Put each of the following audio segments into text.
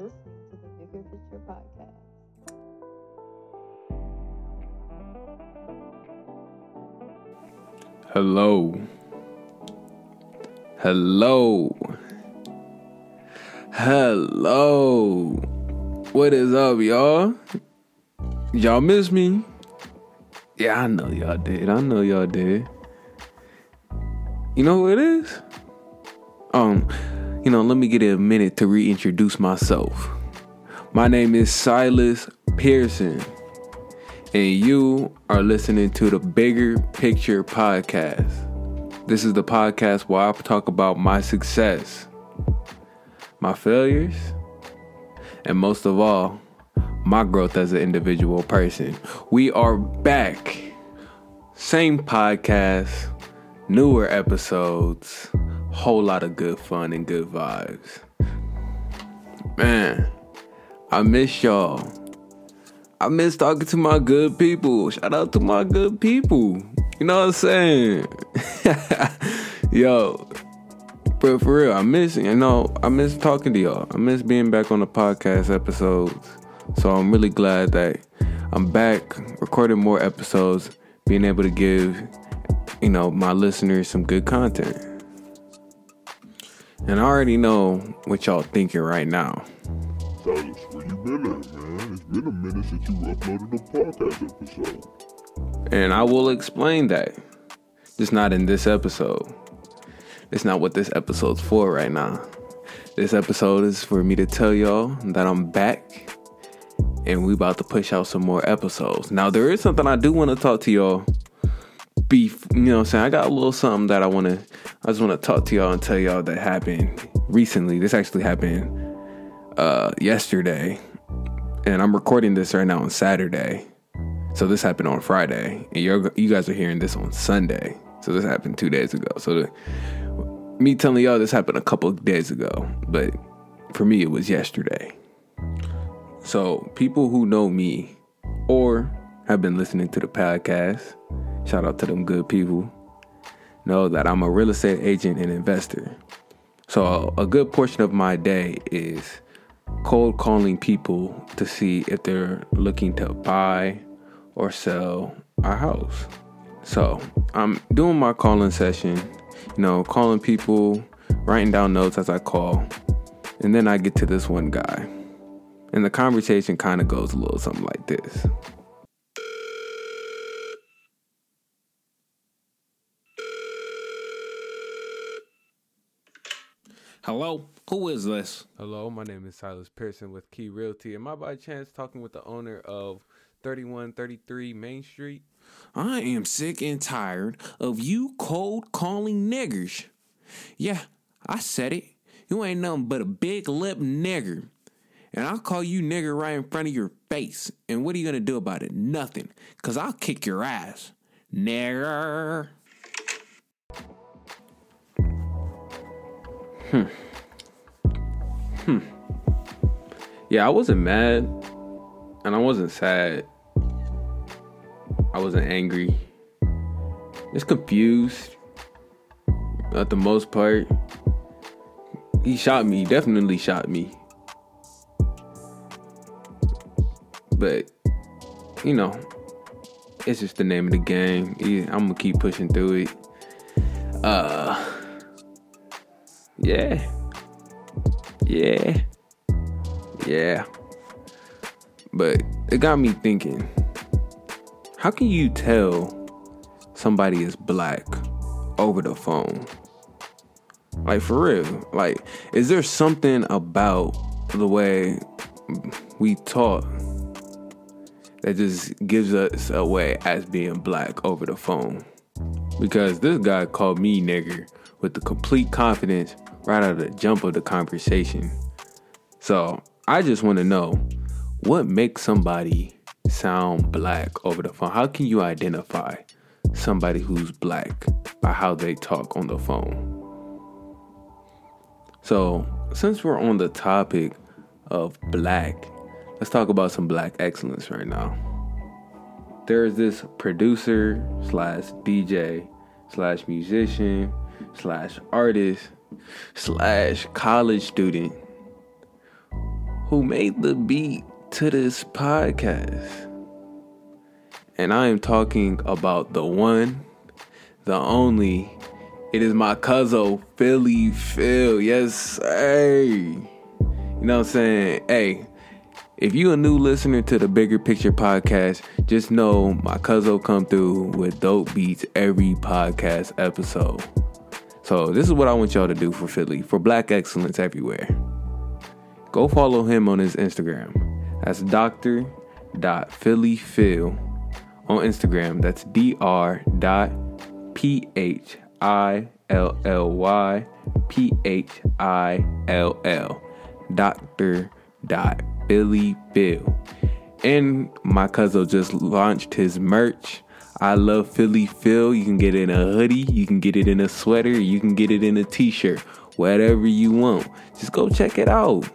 listening to the Bigger Picture Podcast. Hello. Hello. Hello. What is up, y'all? Y'all miss me? Yeah, I know y'all did. I know y'all did. You know who it is? Um, you know, let me get a minute to reintroduce myself. My name is Silas Pearson, and you are listening to the Bigger Picture Podcast. This is the podcast where I talk about my success, my failures, and most of all, my growth as an individual person. We are back. Same podcast, newer episodes, whole lot of good fun and good vibes. Man, I miss y'all. I miss talking to my good people. Shout out to my good people. You know what I'm saying? Yo, but for real, I miss you know, I miss talking to y'all. I miss being back on the podcast episodes. So I'm really glad that I'm back recording more episodes, being able to give, you know, my listeners some good content. And I already know what y'all thinking right now. Silas, where you been at, man? It's been a minute since you uploaded a podcast episode. And I will explain that. Just not in this episode. It's not what this episode's for right now. This episode is for me to tell y'all that I'm back and we about to push out some more episodes. Now there is something I do want to talk to y'all. Beef, you know what I'm saying? I got a little something that I want to I just want to talk to y'all and tell y'all that happened recently. This actually happened uh yesterday. And I'm recording this right now on Saturday. So this happened on Friday, and you're you guys are hearing this on Sunday. So this happened two days ago. So the, me telling y'all this happened a couple days ago, but for me it was yesterday. So people who know me or have been listening to the podcast, shout out to them good people, know that I'm a real estate agent and investor. So a good portion of my day is cold calling people to see if they're looking to buy or sell a house. So I'm doing my calling session, you know, calling people, writing down notes as I call, and then I get to this one guy. And the conversation kind of goes a little something like this. Hello, who is this? Hello, my name is Silas Pearson with Key Realty. Am I by chance talking with the owner of 3133 Main Street? I am sick and tired of you cold calling niggers. Yeah, I said it. You ain't nothing but a big lip nigger. And I'll call you nigger right in front of your face. And what are you gonna do about it? Nothing. Cause I'll kick your ass. Nigger. Hmm. Hmm. Yeah, I wasn't mad. And I wasn't sad. I wasn't angry. Just confused. At the most part. He shot me. Definitely shot me. But, you know, it's just the name of the game. I'm gonna keep pushing through it. Yeah, yeah, yeah. But it got me thinking. How can you tell somebody is black over the phone? Like for real. Like, is there something about the way we talk that just gives us away as being black over the phone? Because this guy called me nigger with the complete confidence right out of the jump of the conversation. So I just want to know what makes somebody sound black over the phone? How can you identify somebody who's black by how they talk on the phone? So, since we're on the topic of black, let's talk about some black excellence right now. There's this producer slash DJ slash musician slash artist slash college student who made the beat to this podcast. And I am talking about the one, the only. It is my cousin Philly Phil. Yes, hey. You know what I'm saying? Hey, if you a new listener to the Bigger Picture podcast, just know my cousin come through with dope beats every podcast episode. So this is what I want y'all to do for Philly, for black excellence everywhere. Go follow him on his Instagram. That's Dr. Philly Phil on Instagram. That's Dr. P H I L L Y P H I L L. Dr. Billy Bill. And my cousin just launched his merch. I love Philly Phil. You can get it in a hoodie, you can get it in a sweater, you can get it in a t-shirt, whatever you want. Just go check it out.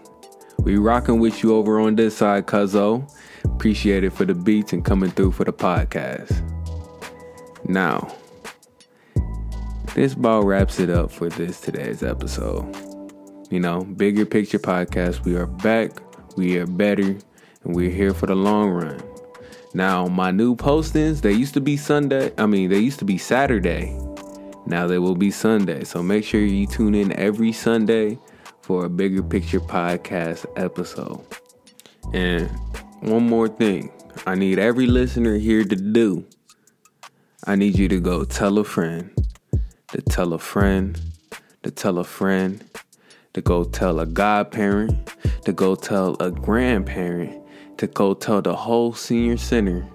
We rocking with you over on this side, cuzzo. Appreciate it for the beats and coming through for the podcast. Now, this ball wraps it up for this today's episode. You know, bigger picture podcast. We are back we are better, and we're here for the long run. Now, my new postings, they used to be Sunday. I mean, they used to be Saturday. Now they will be Sunday. So make sure you tune in every Sunday for a bigger picture podcast episode. And one more thing I need every listener here to do. I need you to go tell a friend, to tell a friend, to tell a friend, to go tell a godparent, to go tell a grandparent, to go tell the whole senior center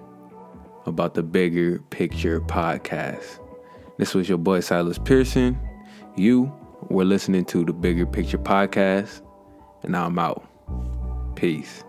about the Bigger Picture podcast. This was your boy Silas Pearson. You were listening to the Bigger Picture podcast, and I'm out. Peace.